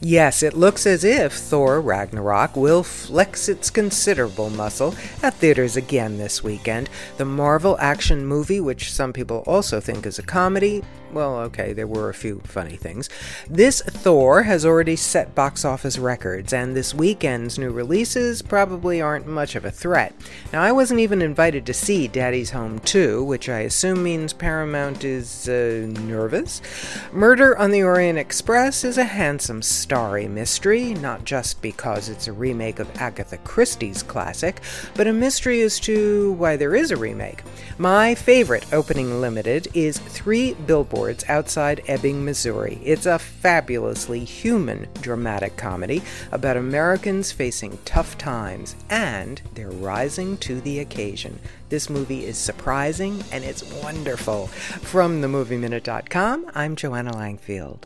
Yes, it looks as if Thor Ragnarok will flex its considerable muscle at theaters again this weekend. The Marvel action movie, which some people also think is a comedy, well, okay, there were a few funny things. This Thor has already set box office records, and this weekend's new releases probably aren't much of a threat. Now, I wasn't even invited to see Daddy's Home 2, which I assume means Paramount is uh, nervous. Murder on the Orient Express is a handsome, starry mystery, not just because it's a remake of Agatha Christie's classic, but a mystery as to why there is a remake. My favorite opening limited is Three Billboards Outside Ebbing, Missouri. It's a fabulously human dramatic comedy about Americans facing tough times and they're rising to the occasion. This movie is surprising and it's wonderful. From themovieminute.com, I'm Joanna Langfield.